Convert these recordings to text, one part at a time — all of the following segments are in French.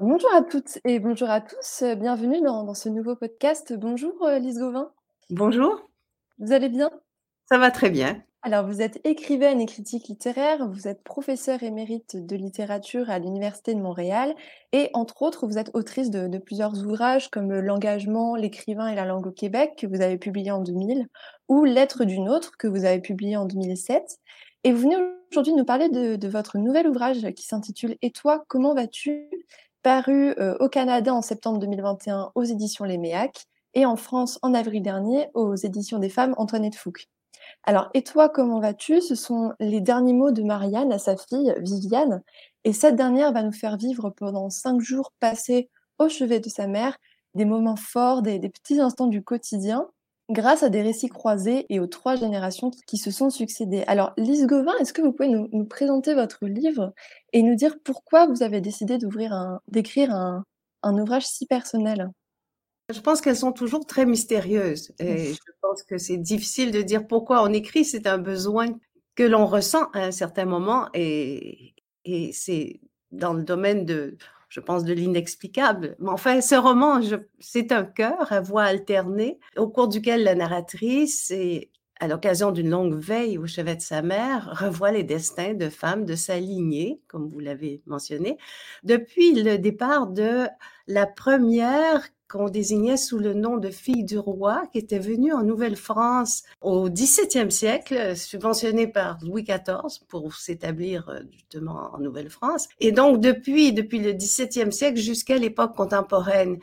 Bonjour à toutes et bonjour à tous, heu, bienvenue dans dans ce nouveau podcast. Bonjour, heu, Lise Gauvin. Bonjour. Vous allez bien? Ça va très bien. Alors vous êtes écrivaine et critique littéraire, vous êtes professeure émérite de littérature à l'Université de Montréal et entre autres, vous êtes autrice de de plusieurs ouvrages comme, L'engagement, l'écrivain et la langue au Québec que vous avez publié en 2000 ou Lettres d'une autre que vous avez publié en 2007 et vous venez aujourd'hui nous parler de de votre nouvel ouvrage qui s'intitule «Et toi, comment vas-tu?» Paru, heu, au Canada en septembre 2021 aux éditions Léméac et en France en avril dernier aux éditions des Femmes Antoinette Fouque. Alors «Et toi, comment vas-tu?» ce sont les derniers mots de Marianne à sa fille Viviane et cette dernière va nous faire vivre pendant 5 jours passés au chevet de sa mère des moments forts, des petits instants du quotidien grâce à des récits croisés et aux 3 générations qui se sont succédé. Alors Lise Gauvin, est-ce que vous pouvez nous nous présenter votre livre et nous dire pourquoi vous avez décidé d'ouvrir un d'écrire un un ouvrage si personnel? Je pense qu'elles sont toujours très mystérieuses et je pense que c'est difficile de dire pourquoi on écrit. C'est un besoin que l'on ressent à un certain moment et et c'est dans le domaine de je pense de l'inexplicable. Mais enfin, ce roman, c'est un chœur à voix alternée au cours duquel la narratrice à l'occasion d'une longue veille au chevet de sa mère, revoit les destins de femmes de sa lignée, comme vous l'avez mentionné, depuis le départ de la première qu'on désignait sous le nom de fille du roi, qui était venue en Nouvelle-France au XVIIe siècle, subventionnée par Louis XIV pour s'établir euh, justement en Nouvelle-France. Et donc depuis, depuis le XVIIe siècle jusqu'à l'époque contemporaine,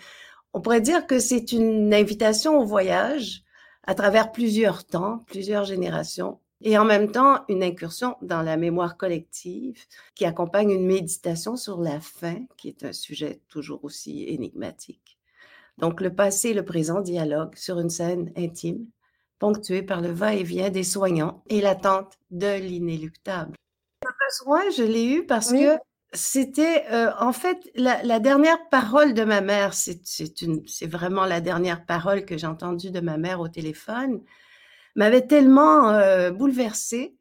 on pourrait dire que c'est une invitation au voyage à travers plusieurs temps, plusieurs générations, et en même temps une incursion dans la mémoire collective qui accompagne une méditation sur la fin, qui est un sujet toujours aussi énigmatique. Donc le passé et le présent dialogue sur une scène intime, ponctuée par le va-et-vient des soignants et l'attente de l'inéluctable. Ce besoin, je l'ai eu parce Oui. que c'était, heu, en fait, la la dernière parole de ma mère, c'est vraiment la dernière parole que j'ai entendue de ma mère au téléphone, m'avait tellement, heu, bouleversée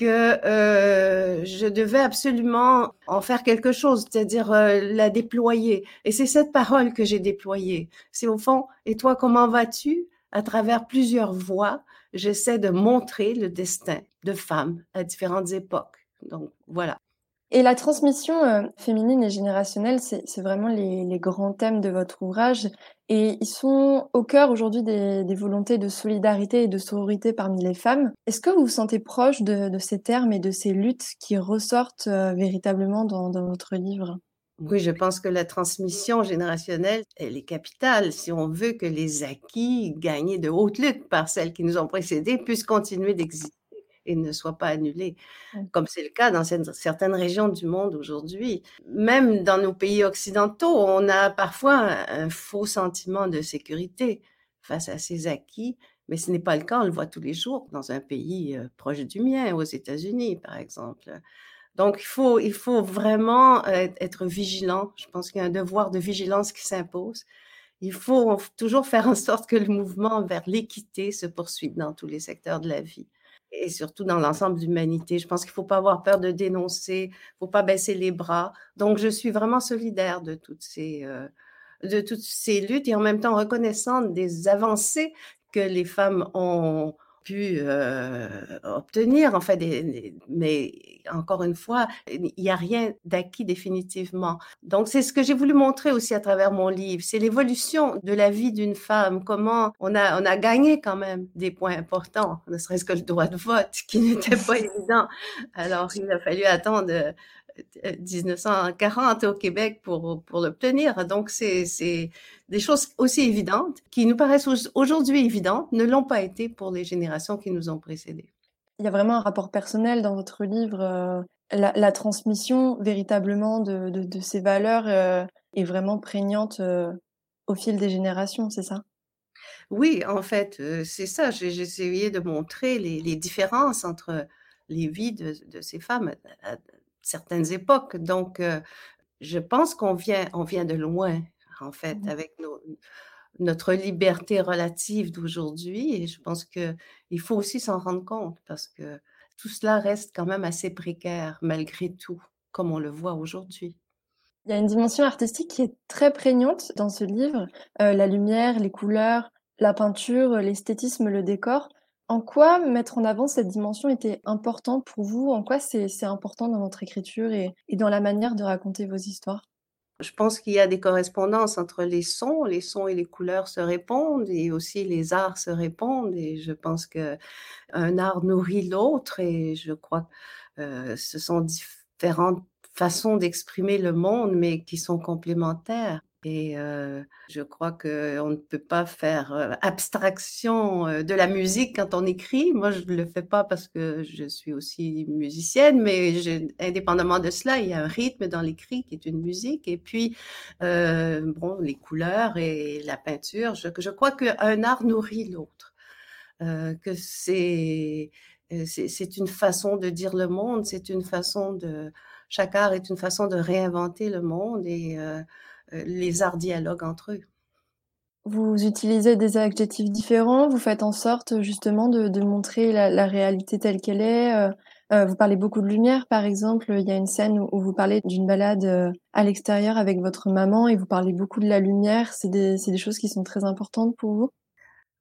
que, heu, je devais absolument en faire quelque chose, c'est-à-dire, heu, la déployer et c'est cette parole que j'ai déployée. C'est au fond: «Et toi, comment vas-tu?» à travers plusieurs voix, j'essaie de montrer le destin de femmes à différentes époques. Donc voilà. Et la transmission, heu, féminine et générationnelle, c'est vraiment les grands thèmes de votre ouvrage et ils sont au cœur aujourd'hui des volontés de solidarité et de sororité parmi les femmes. Est-ce que vous vous sentez proche de ces termes et de ces luttes qui ressortent, heu, véritablement dans dans votre livre? Oui, je pense que la transmission générationnelle, elle est capitale si on veut que les acquis gagnés de haute lutte par celles qui nous ont précédés puissent continuer d'exister et ne soient pas annulés, Mmh. comme c'est le cas dans certaines régions du monde aujourd'hui. Même dans nos pays occidentaux, on a parfois un un faux sentiment de sécurité face à ces acquis, mais ce n'est pas le cas, on le voit tous les jours dans un pays, heu, proche du mien, aux États-Unis, par exemple. Donc il faut il faut vraiment être être vigilant. Je pense qu'il y a un devoir de vigilance qui s'impose. Il faut toujours faire en sorte que le mouvement vers l'équité se poursuive dans tous les secteurs de la vie et surtout dans l'ensemble de l'humanité. Je pense qu'il faut pas avoir peur de dénoncer, il faut pas baisser les bras. Donc je suis vraiment solidaire de toutes ces, heu, de toutes ces luttes et en même temps reconnaissante des avancées que les femmes ont pu, heu, obtenir, enfin des des mais encore une fois, il y a rien d'acquis définitivement. Donc c'est ce que j'ai voulu montrer aussi à travers mon livre, c'est l'évolution de la vie d'une femme, comment on a on a gagné quand même des points importants, ne serait-ce que le droit de vote qui n'était pas évident. Alors il a fallu attendre, 1940 au Québec pour pour l'obtenir. Donc c'est c'est des choses aussi évidentes qui nous paraissent auj aujourd'hui évidentes, ne l'ont pas été pour les générations qui nous ont précédées. Il y a vraiment un rapport personnel dans votre livre, heu, la la transmission véritablement de de de ces valeurs, heu, est vraiment prégnante, heu, au fil des générations, c'est ça? Oui, en fait, c'est ça, j'ai j'ai essayé de montrer les les différences entre les vies de de ces femmes à à certaines époques. Donc heu, je pense qu'on vient on vient de loin, en fait, Mmh avec nos notre liberté relative d'aujourd'hui et je pense qu'il faut aussi s'en rendre compte parce que tout cela reste quand même assez précaire malgré tout, comme on le voit aujourd'hui. Il Il y a une dimension artistique qui est très prégnante dans ce livre, euh, la lumière, les couleurs, la peinture, l'esthétisme, le décor. En quoi mettre en avant cette dimension était important pour vous? En quoi c'est important dans votre écriture et, dans la manière de raconter vos histoires? Je pense qu'il y a des correspondances entre les sons, les sons et les couleurs se répondent et aussi les arts se répondent et je pense que un art nourrit l'autre et je crois que euh, ce sont différentes façons d'exprimer le monde mais qui sont complémentaires. Et je crois qu'on ne peut pas faire abstraction de la musique quand on écrit. Moi, je ne le fais pas parce que je suis aussi musicienne, mais indépendamment de cela, il y a un rythme dans l'écrit qui est une musique. Et puis, bon, les couleurs et la peinture, je, je crois qu'un art nourrit l'autre. que c'est c'est une façon de dire le monde, c'est une façon de... Chaque art est une façon de réinventer le monde et les arts dialoguent entre eux. Vous utilisez des adjectifs différents, vous faites en sorte justement de, montrer la, réalité telle qu'elle est. Euh, euh, vous parlez beaucoup de lumière, par exemple. Il y a une scène où, vous parlez d'une balade à l'extérieur avec votre maman et vous parlez beaucoup de la lumière. C'est des, des, choses qui sont très importantes pour vous?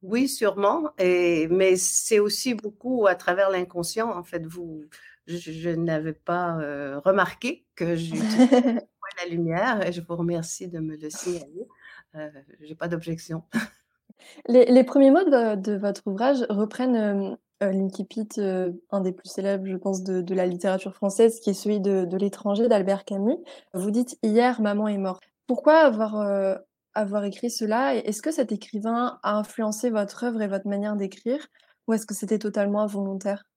Oui, sûrement. Et, mais c'est aussi beaucoup à travers l'inconscient. En fait, vous, je, n'avais pas remarqué que j'utilisais la lumière et je vous remercie de me le signaler. Euh, J'ai pas d'objection. Les, premiers mots de, votre ouvrage reprennent euh, euh l'Incipit, euh, un des plus célèbres, je pense, de, la littérature française, qui est celui de, l'étranger d'Albert Camus. Vous dites Hier, maman est morte. Pourquoi avoir, avoir écrit cela Est-ce que cet écrivain a influencé votre œuvre et votre manière d'écrire Ou est-ce que c'était totalement involontaire?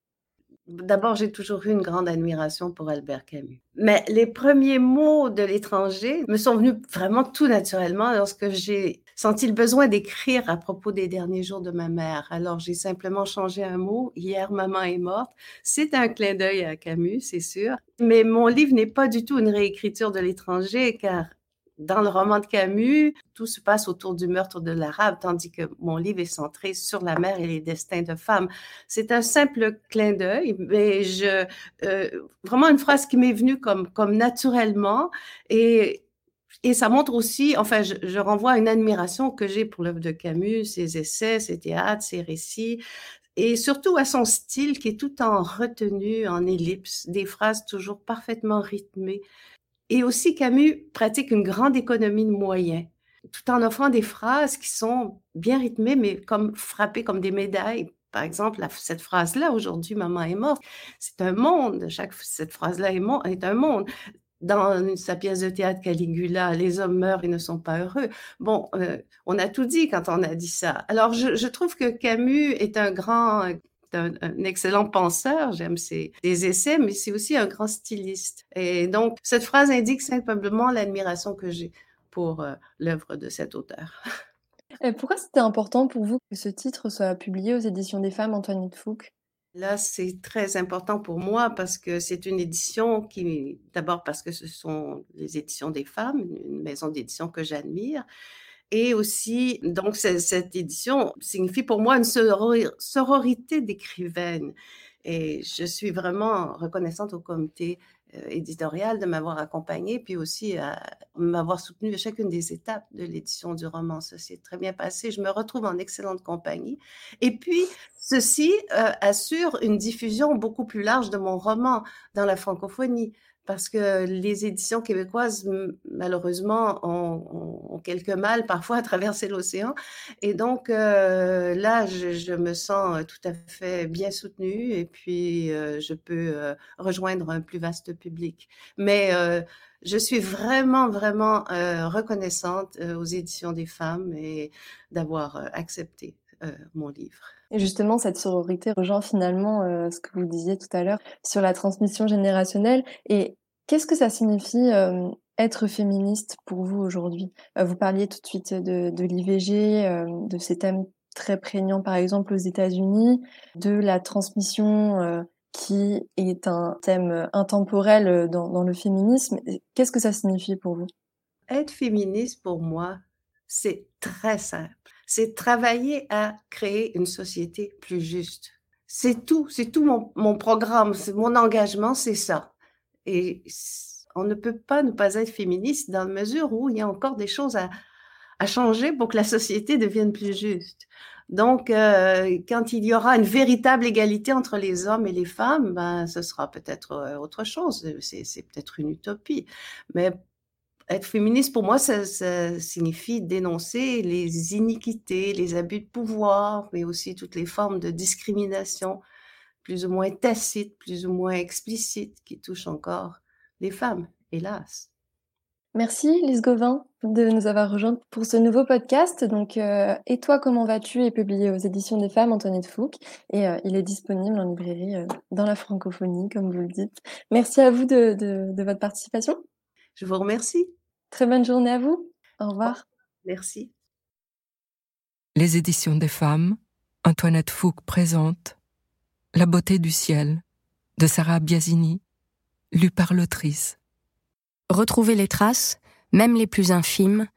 D'abord, j'ai toujours eu une grande admiration pour Albert Camus. Mais les premiers mots de l'étranger me sont venus vraiment tout naturellement lorsque j'ai senti le besoin d'écrire à propos des derniers jours de ma mère. Alors, j'ai simplement changé un mot. Hier, maman est morte. C'est un clin d'œil à Camus, c'est sûr. Mais mon livre n'est pas du tout une réécriture de l'étranger, car dans le roman de Camus, tout se passe autour du meurtre de l'arabe, tandis que mon livre est centré sur la mère et les destins de femmes. C'est un simple clin d'œil, mais euh, vraiment une phrase qui m'est venue comme, comme naturellement et, et ça montre aussi, enfin, je, je renvoie à une admiration que j'ai pour l'œuvre de Camus, ses essais, ses théâtres, ses récits, et surtout à son style qui est tout en retenue, en ellipse, des phrases toujours parfaitement rythmées. Et aussi, Camus pratique une grande économie de moyens, tout en offrant des phrases qui sont bien rythmées, mais comme frappées comme des médailles. Par exemple, cette phrase-là, aujourd'hui, maman est morte, c'est un monde. Chaque, cette phrase-là est, un monde. Dans sa pièce de théâtre Caligula, les hommes meurent et ne sont pas heureux. Bon, euh, on a tout dit quand on a dit ça. Alors, je trouve que Camus est un grand un, excellent penseur, j'aime ses, essais, mais c'est aussi un grand styliste. Et donc, cette phrase indique simplement l'admiration que j'ai pour euh, l'œuvre de cet auteur. Et pourquoi c'était important pour vous que ce titre soit publié aux éditions des femmes, Antoinette Fouque? Là, c'est très important pour moi parce que c'est une édition qui, d'abord parce que ce sont les éditions des femmes, une maison d'édition que j'admire, et aussi, donc, cette édition signifie pour moi une sororité d'écrivaines. Et je suis vraiment reconnaissante au comité euh, éditorial de m'avoir accompagnée, puis aussi à m'avoir soutenue à chacune des étapes de l'édition du roman. Ça s'est très bien passé. Je me retrouve en excellente compagnie. Et puis, ceci euh, assure une diffusion beaucoup plus large de mon roman dans la francophonie parce que les éditions québécoises, malheureusement, ont, quelques mal parfois à traverser l'océan. Et donc, euh, là, je, me sens tout à fait bien soutenue et puis euh, je peux euh, rejoindre un plus vaste public. Mais je suis vraiment, vraiment reconnaissante aux éditions des femmes et d'avoir accepté mon livre. Et justement, cette sororité rejoint finalement euh, ce que vous disiez tout à l'heure sur la transmission générationnelle. Et qu'est-ce que ça signifie euh, être féministe pour vous aujourd'hui? Euh, Vous parliez tout de suite de, de l'IVG, de ces thèmes très prégnants, par exemple aux États-Unis, de la transmission qui est un thème intemporel dans, dans le féminisme. Qu'est-ce que ça signifie pour vous? Être féministe, pour moi, c'est très simple c'est travailler à créer une société plus juste. C'est tout, c'est tout mon, mon programme, mon engagement, c'est ça. Et on ne peut pas ne pas être féministe dans la mesure où il y a encore des choses à, changer pour que la société devienne plus juste. Donc, euh, quand il y aura une véritable égalité entre les hommes et les femmes, ben, ce sera peut-être euh, autre chose. C'est peut-être une utopie. Mais être féministe, pour moi, ça, signifie dénoncer les iniquités, les abus de pouvoir, mais aussi toutes les formes de discrimination, plus ou moins tacites, plus ou moins explicites, qui touchent encore les femmes, hélas. Merci Lise Gauvin de nous avoir rejoints pour ce nouveau podcast. Donc, euh, Et toi, comment vas-tu? Est publié aux éditions des femmes Antoinette Fouque et euh, il est disponible en librairie euh, dans la francophonie, comme vous le dites. Merci à vous de, votre participation. Je vous remercie. Très bonne journée à vous. Au revoir. Merci. Les éditions des femmes, Antoinette Fouque présente La beauté du ciel de Sarah Biasini, lue par l'autrice retrouver les traces, même les plus infimes,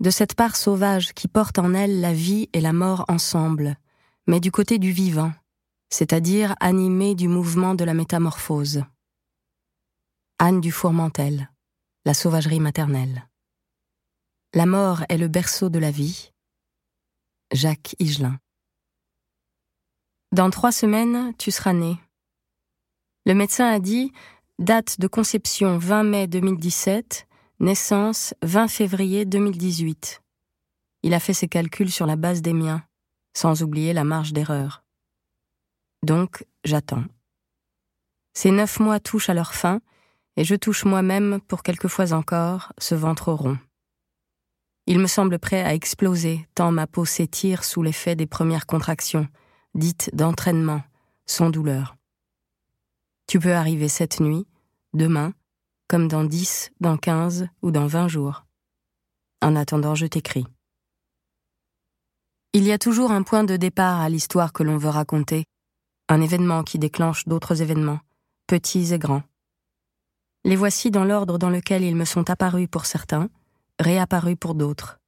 de cette part sauvage qui porte en elle la vie et la mort ensemble, mais du côté du vivant, c'est-à-dire animée du mouvement de la métamorphose. Anne du Fourmentel, la sauvagerie maternelle. La mort est le berceau de la vie. Jacques Higelin. Dans trois semaines, tu seras né. Le médecin a dit Date de conception 20 mai 2017, naissance 20 février 2018. Il a fait ses calculs sur la base des miens, sans oublier la marge d'erreur. Donc, j'attends. Ces neuf mois touchent à leur fin, et je touche moi-même, pour quelques fois encore, ce ventre rond. Il me semble prêt à exploser, tant ma peau s'étire sous l'effet des premières contractions, dites d'entraînement, sans douleur. Tu peux arriver cette nuit, demain, comme dans dix, dans quinze ou dans vingt jours. En attendant, je t'écris. Il y a toujours un point de départ à l'histoire que l'on veut raconter, un événement qui déclenche d'autres événements, petits et grands. Les voici dans l'ordre dans lequel ils me sont apparus pour certains, réapparus pour d'autres.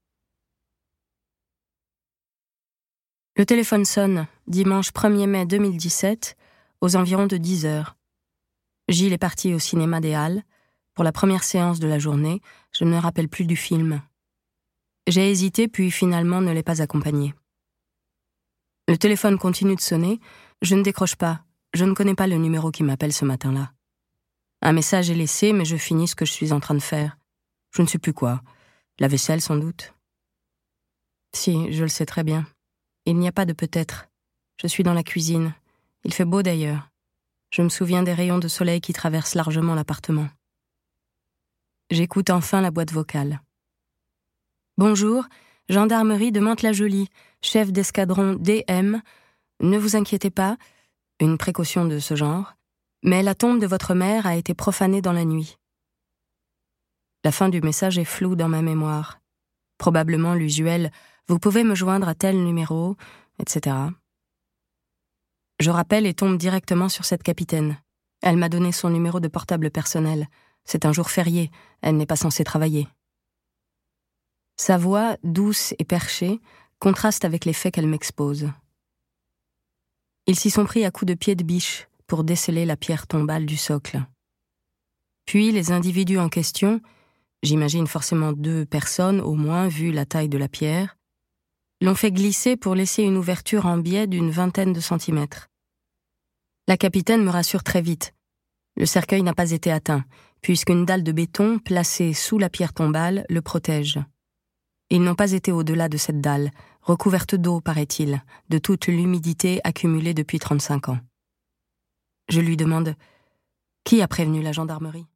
Le téléphone sonne, dimanche 1er mai 2017, aux environs de 10 heures. Gilles est parti au cinéma des Halles. Pour la première séance de la journée, je ne me rappelle plus du film. J'ai hésité, puis finalement ne l'ai pas accompagné. Le téléphone continue de sonner. Je ne décroche pas. Je ne connais pas le numéro qui m'appelle ce matin-là. Un message est laissé, mais je finis ce que je suis en train de faire. Je ne sais plus quoi. La vaisselle, sans doute. Si, je le sais très bien. Il n'y a pas de peut-être. Je suis dans la cuisine. Il fait beau d'ailleurs. Je me souviens des rayons de soleil qui traversent largement l'appartement. J'écoute enfin la boîte vocale. Bonjour, gendarmerie de Mantes-la-Jolie, chef d'escadron DM. Ne vous inquiétez pas, une précaution de ce genre, mais la tombe de votre mère a été profanée dans la nuit. La fin du message est floue dans ma mémoire. Probablement l'usuel Vous pouvez me joindre à tel numéro, etc. Je rappelle et tombe directement sur cette capitaine. Elle m'a donné son numéro de portable personnel. C'est un jour férié, elle n'est pas censée travailler. Sa voix, douce et perchée, contraste avec les faits qu'elle m'expose. Ils s'y sont pris à coups de pied de biche pour déceler la pierre tombale du socle. Puis les individus en question, j'imagine forcément deux personnes au moins vu la taille de la pierre, l'ont fait glisser pour laisser une ouverture en biais d'une vingtaine de centimètres. La capitaine me rassure très vite. Le cercueil n'a pas été atteint, puisqu'une dalle de béton placée sous la pierre tombale le protège. Ils n'ont pas été au-delà de cette dalle, recouverte d'eau, paraît-il, de toute l'humidité accumulée depuis 35 ans. Je lui demande Qui a prévenu la gendarmerie?